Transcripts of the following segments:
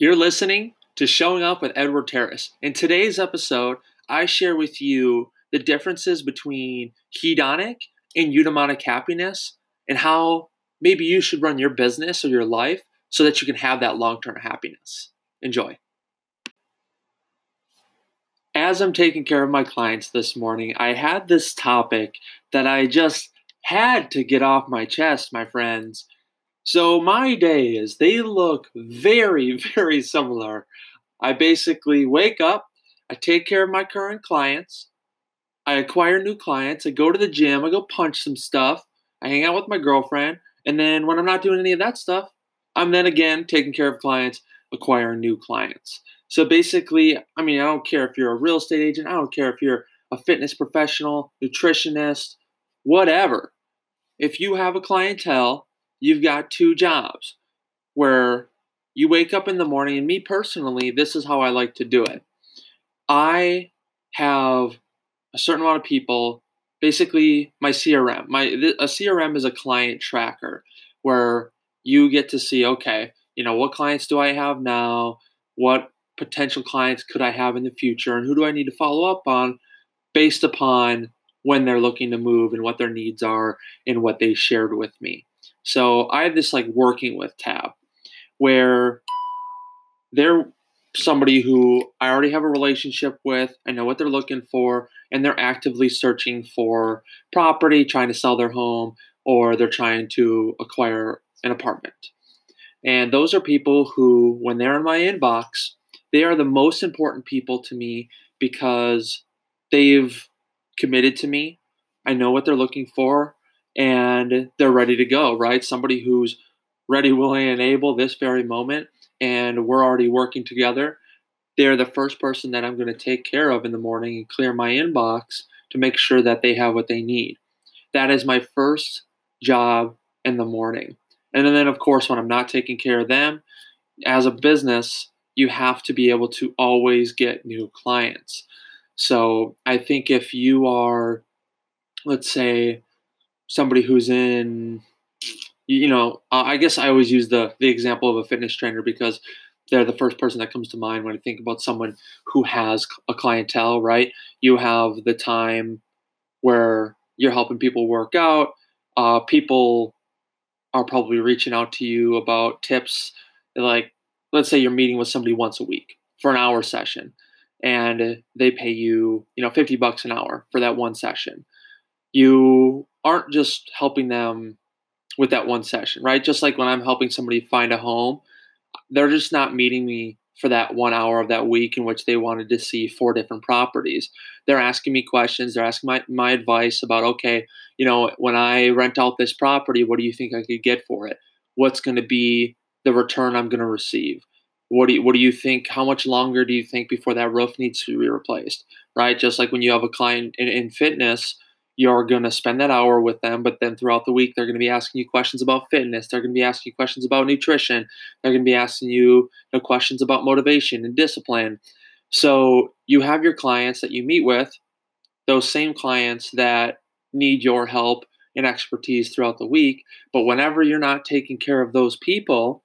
You're listening to Showing Up with Edward Terres. In today's episode, I share with you the differences between hedonic and eudaimonic happiness and how maybe you should run your business or your life so that you can have that long term happiness. Enjoy. As I'm taking care of my clients this morning, I had this topic that I just had to get off my chest, my friends. So my days, they look very, very similar. I basically wake up, I take care of my current clients, I acquire new clients, I go to the gym, I go punch some stuff, I hang out with my girlfriend, and then when I'm not doing any of that stuff, I'm then again taking care of clients, acquiring new clients. So basically, I mean, I don't care if you're a real estate agent, I don't care if you're a fitness professional, nutritionist, whatever. If you have a clientele you've got two jobs where you wake up in the morning, and me personally, this is how I like to do it. I have a certain amount of people, basically my CRM. My a CRM is a client tracker where you get to see, okay, you know, what clients do I have now? What potential clients could I have in the future? And who do I need to follow up on based upon when they're looking to move and what their needs are and what they shared with me. So I have this like working with tab where they're somebody who I already have a relationship with. I know what they're looking for, and they're actively searching for property, trying to sell their home, or they're trying to acquire an apartment. And those are people who, when they're in my inbox, they are the most important people to me because they've committed to me. I know what they're looking for and they're ready to go, right? Somebody who's ready, willing, and able this very moment, and we're already working together. They're the first person that I'm going to take care of in the morning and clear my inbox to make sure that they have what they need. That is my first job in the morning. And then, of course, when I'm not taking care of them, as a business, you have to be able to always get new clients. So I think if you are, let's say, somebody who's in you know i guess i always use the the example of a fitness trainer because they're the first person that comes to mind when i think about someone who has a clientele right? You have the time where you're helping people work out uh, people are probably reaching out to you about tips like let's say you're meeting with somebody once a week for an hour session and they pay you you know 50 bucks an hour for that one session. You aren't just helping them with that one session, right? Just like when I'm helping somebody find a home, they're just not meeting me for that one hour of that week in which they wanted to see four different properties. They're asking me questions, they're asking my, my advice about, okay, you know, when I rent out this property, what do you think I could get for it? What's going to be the return I'm going to receive? What do you, what do you think? How much longer do you think before that roof needs to be replaced? Right? Just like when you have a client in, in fitness, you're going to spend that hour with them, but then throughout the week, they're going to be asking you questions about fitness. They're going to be asking you questions about nutrition. They're going to be asking you, you know, questions about motivation and discipline. So you have your clients that you meet with, those same clients that need your help and expertise throughout the week. But whenever you're not taking care of those people,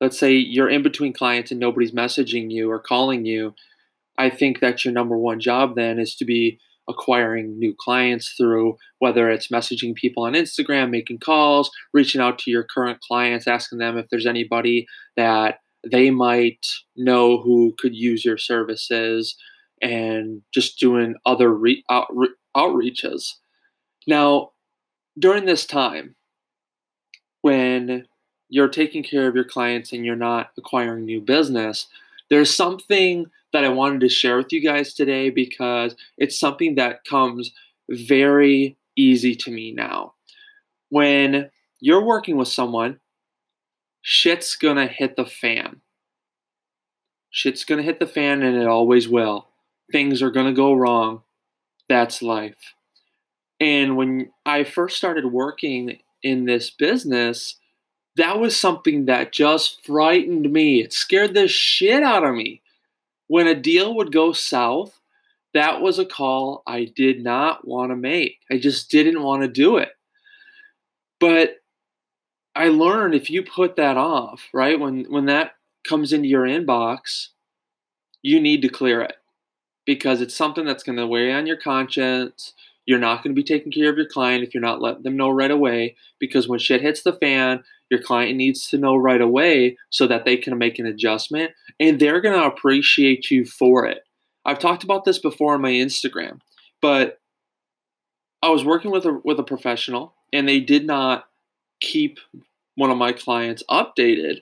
let's say you're in between clients and nobody's messaging you or calling you, I think that your number one job then is to be acquiring new clients through whether it's messaging people on Instagram, making calls, reaching out to your current clients, asking them if there's anybody that they might know who could use your services, and just doing other re- out- outreaches. Now, during this time, when you're taking care of your clients and you're not acquiring new business, there's something that I wanted to share with you guys today because it's something that comes very easy to me now. When you're working with someone, shit's gonna hit the fan. Shit's gonna hit the fan and it always will. Things are gonna go wrong. That's life. And when I first started working in this business, that was something that just frightened me. It scared the shit out of me when a deal would go south, that was a call I did not want to make. I just didn't want to do it. But I learned if you put that off, right? When when that comes into your inbox, you need to clear it because it's something that's going to weigh on your conscience. You're not going to be taking care of your client if you're not letting them know right away because when shit hits the fan, your client needs to know right away so that they can make an adjustment and they're going to appreciate you for it. I've talked about this before on my Instagram, but I was working with a with a professional and they did not keep one of my clients updated.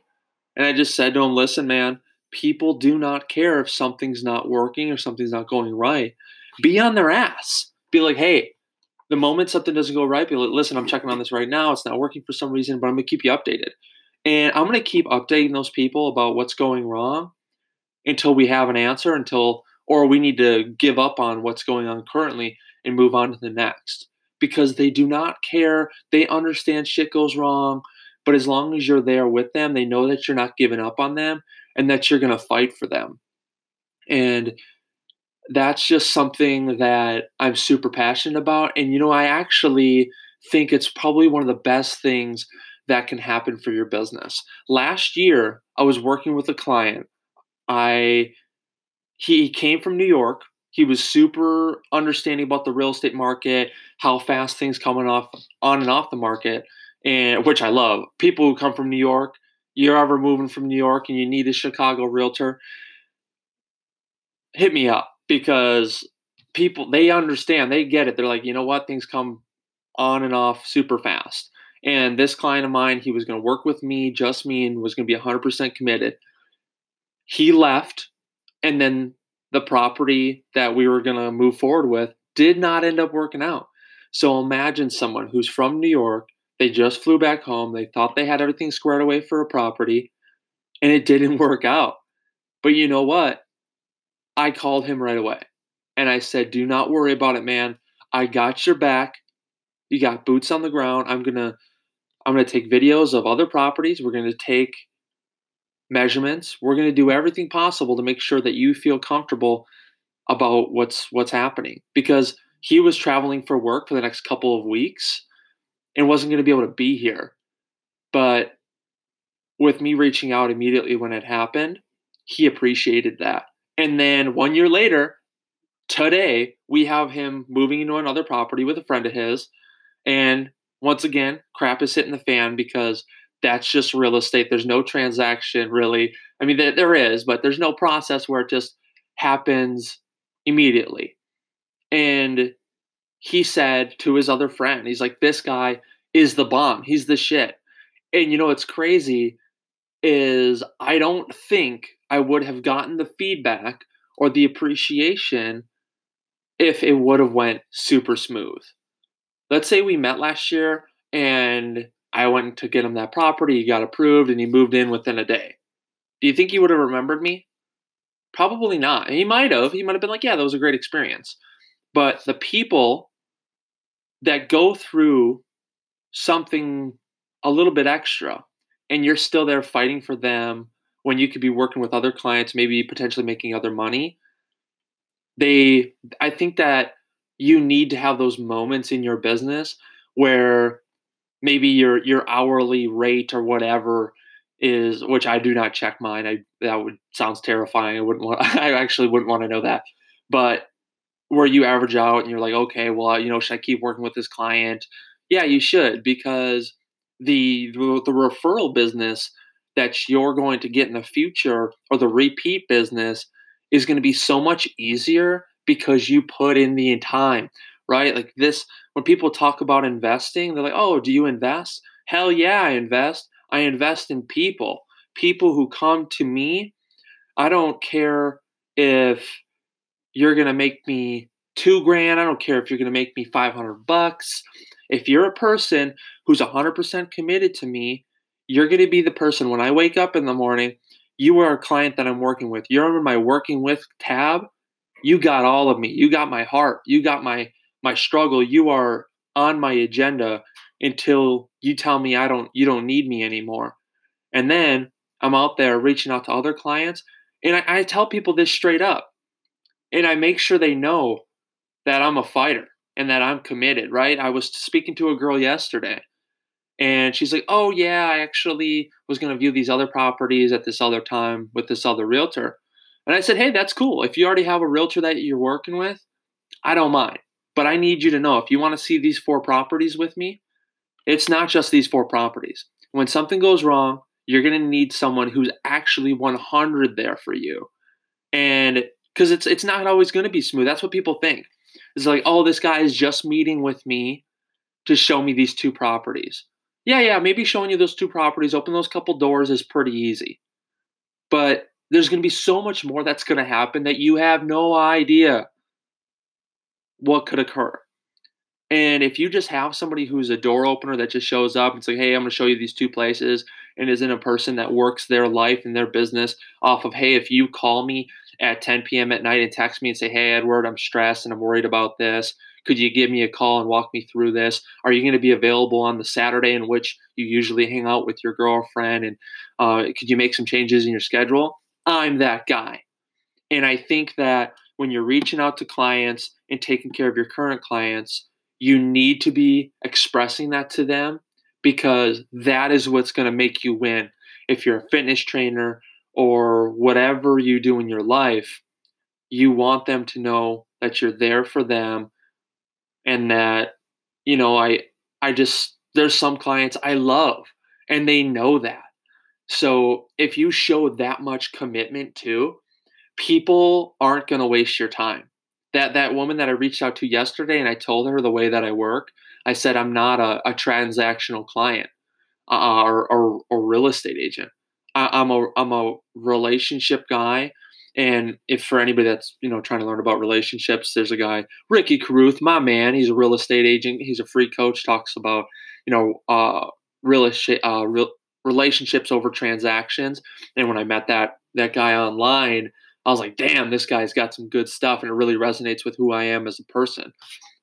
And I just said to him, "Listen, man, people do not care if something's not working or something's not going right. Be on their ass. Be like, hey, the moment something doesn't go right, be like, listen, I'm checking on this right now. It's not working for some reason, but I'm gonna keep you updated. And I'm gonna keep updating those people about what's going wrong until we have an answer, until or we need to give up on what's going on currently and move on to the next. Because they do not care. They understand shit goes wrong. But as long as you're there with them, they know that you're not giving up on them and that you're going to fight for them. And that's just something that I'm super passionate about. And, you know, I actually think it's probably one of the best things that can happen for your business. Last year, I was working with a client. I he came from New York. He was super understanding about the real estate market, how fast things coming off on and off the market, and which I love. People who come from New York, you're ever moving from New York and you need a Chicago realtor, hit me up because people they understand, they get it. They're like, you know what, things come on and off super fast. And this client of mine, he was going to work with me, just me, and was going to be 100% committed. He left, and then the property that we were going to move forward with did not end up working out. So imagine someone who's from New York, they just flew back home. They thought they had everything squared away for a property, and it didn't work out. But you know what? I called him right away. And I said, Do not worry about it, man. I got your back. You got boots on the ground. I'm gonna I'm gonna take videos of other properties. We're gonna take measurements. We're gonna do everything possible to make sure that you feel comfortable about what's what's happening. Because he was traveling for work for the next couple of weeks and wasn't to be able to be here. But with me reaching out immediately when it happened, he appreciated that. And then one year later, today, we have him moving into another property with a friend of his. And once again, crap is hitting the fan because that's just real estate. There's no transaction really. I mean, there is, but there's no process where it just happens immediately. And he said to his other friend, he's like, this guy is the bomb. He's the shit. And you know what's crazy is I don't think I would have gotten the feedback or the appreciation if it would have went super smooth. Let's say we met last year and I went to get him that property, he got approved and he moved in within a day. Do you think he would have remembered me? Probably not. He might have. He might have been like, yeah, that was a great experience. But the people that go through something a little bit extra and you're still there fighting for them when you could be working with other clients, maybe potentially making other money, they, I think that you need to have those moments in your business where maybe your your hourly rate or whatever is which I do not check mine. I that would sounds terrifying. I wouldn't want I actually wouldn't want to know that. But where you average out and you're like, okay, well, you know, should I keep working with this client? Yeah, you should because the the referral business that you're going to get in the future or the repeat business is going to be so much easier because you put in the time, right? Like this when people talk about investing, they're like, "Oh, do you invest?" Hell yeah, I invest. I invest in people. People who come to me. I don't care if you're going to make me two grand. I don't care if you're going to make me 500 bucks. If you're a person who's 100% committed to me, you're going to be the person when I wake up in the morning, you are a client that I'm working with. You're under my working with tab. You got all of me. You got my heart. You got my my struggle. You are on my agenda until you tell me I don't you don't need me anymore. And then I'm out there reaching out to other clients and I, I tell people this straight up and I make sure they know that I'm a fighter and that I'm committed, right? I was speaking to a girl yesterday And she's like, "Oh yeah, I actually was going to view these other properties at this other time with this other realtor." And I said, "Hey, that's cool. If you already have a realtor that you're working with, I don't mind. But I need you to know if you want to see these four properties with me, it's not just these four properties. When something goes wrong, you're going to need someone who's actually 100 there for you. And because it's it's not always going to be smooth. That's what people think. It's like, "Oh, this guy is just meeting with me to show me these two properties." Yeah, yeah, maybe showing you those two properties, open those couple doors is pretty easy. But there's going to be so much more that's going to happen that you have no idea what could occur. And if you just have somebody who's a door opener that just shows up and say, "Hey, I'm going to show you these two places," and isn't a person that works their life and their business off of, "Hey, if you call me at 10 p.m. at night and text me and say, "Hey, Edward, I'm stressed and I'm worried about this. Could you give me a call and walk me through this? Are you going to be available on the Saturday in which you usually hang out with your girlfriend? And uh, could you make some changes in your schedule?" I'm that guy, and I think that when you're reaching out to clients and taking care of your current clients, you need to be expressing that to them because that is what's going to make you win. If you're a fitness trainer or whatever you do in your life, you want them to know that you're there for them and that you know I I just there's some clients I love and they know that. So if you show that much commitment to people aren't going to waste your time. That that woman that I reached out to yesterday and I told her the way that I work, I said I'm not a, a transactional client uh, or, or, or real estate agent. I, I, am a I'm a relationship guy. And if for anybody that's you know trying to learn about relationships, there's a guy Ricky Carruth, my man. He's a real estate agent. He's a free coach. Talks about you know uh, real estate, uh, real, relationships over transactions. And when I met that that guy online, I was like, damn, this guy's got some good stuff, and it really resonates with who I am as a person.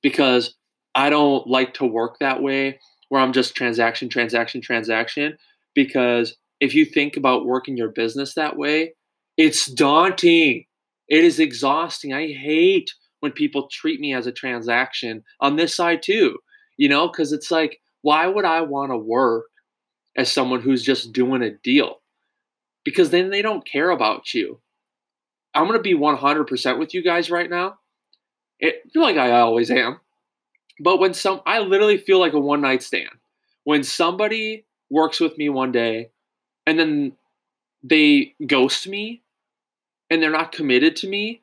Because I don't like to work that way, where I'm just transaction, transaction, transaction. Because if you think about working your business that way, it's daunting. It is exhausting. I hate when people treat me as a transaction on this side too, you know, because it's like, why would I want to work as someone who's just doing a deal? Because then they don't care about you. I'm going to be 100% with you guys right now. It, feel like I always am. But when some, I literally feel like a one night stand. When somebody works with me one day and then they ghost me and they're not committed to me,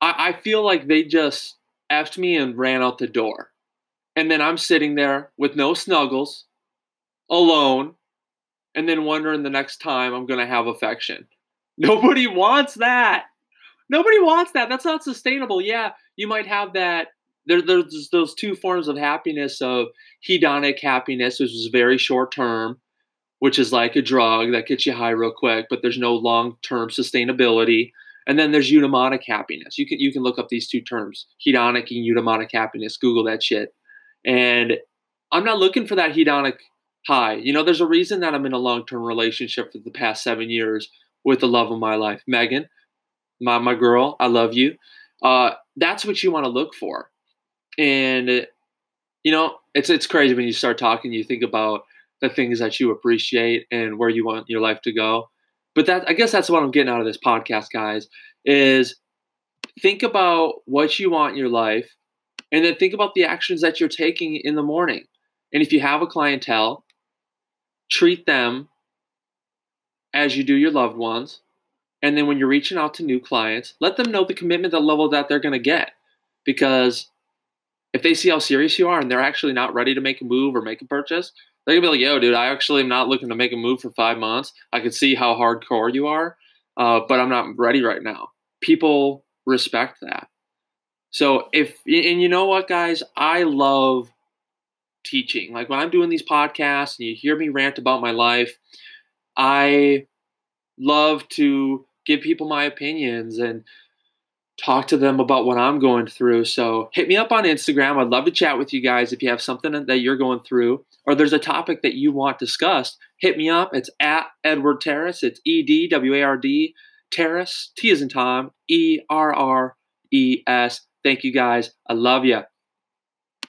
I, I feel like they just effed me and ran out the door. And then I'm sitting there with no snuggles, alone, and then wondering the next time I'm going to have affection. Nobody wants that. Nobody wants that. That's not sustainable. Yeah, you might have that. There, there's those two forms of happiness of hedonic happiness, which is very short term, which is like a drug that gets you high real quick, but there's no long term sustainability. And then there's eudaimonic happiness. You can you can look up these two terms, hedonic and eudaimonic happiness. Google that shit. And I'm not looking for that hedonic high. You know, there's a reason that I'm in a long term relationship for the past seven years with the love of my life, Megan my my girl, I love you. Uh, that's what you want to look for, and you know it's it's crazy when you start talking. You think about the things that you appreciate and where you want your life to go. But that I guess that's what I'm getting out of this podcast, guys. Is think about what you want in your life, and then think about the actions that you're taking in the morning. And if you have a clientele, treat them as you do your loved ones and then when you're reaching out to new clients, let them know the commitment, the level that they're going to get. Because if they see how serious you are and they're actually not ready to make a move or make a purchase, they're to be like, yo, dude, I actually am not looking to make a move for five months. I can see how hardcore you are, uh, but I'm not ready right now. People respect that. So if, and you know what, guys, I love teaching. Like when I'm doing these podcasts and you hear me rant about my life, I love to give people my opinions and talk to them about what I'm going through. So hit me up on Instagram. I'd love to chat with you guys if you have something that you're going through or there's a topic that you want discussed. Hit me up. It's at Edward Terres. It's E D W A R D Terres. T is in Tom. E R R E S. Thank you guys. I love you.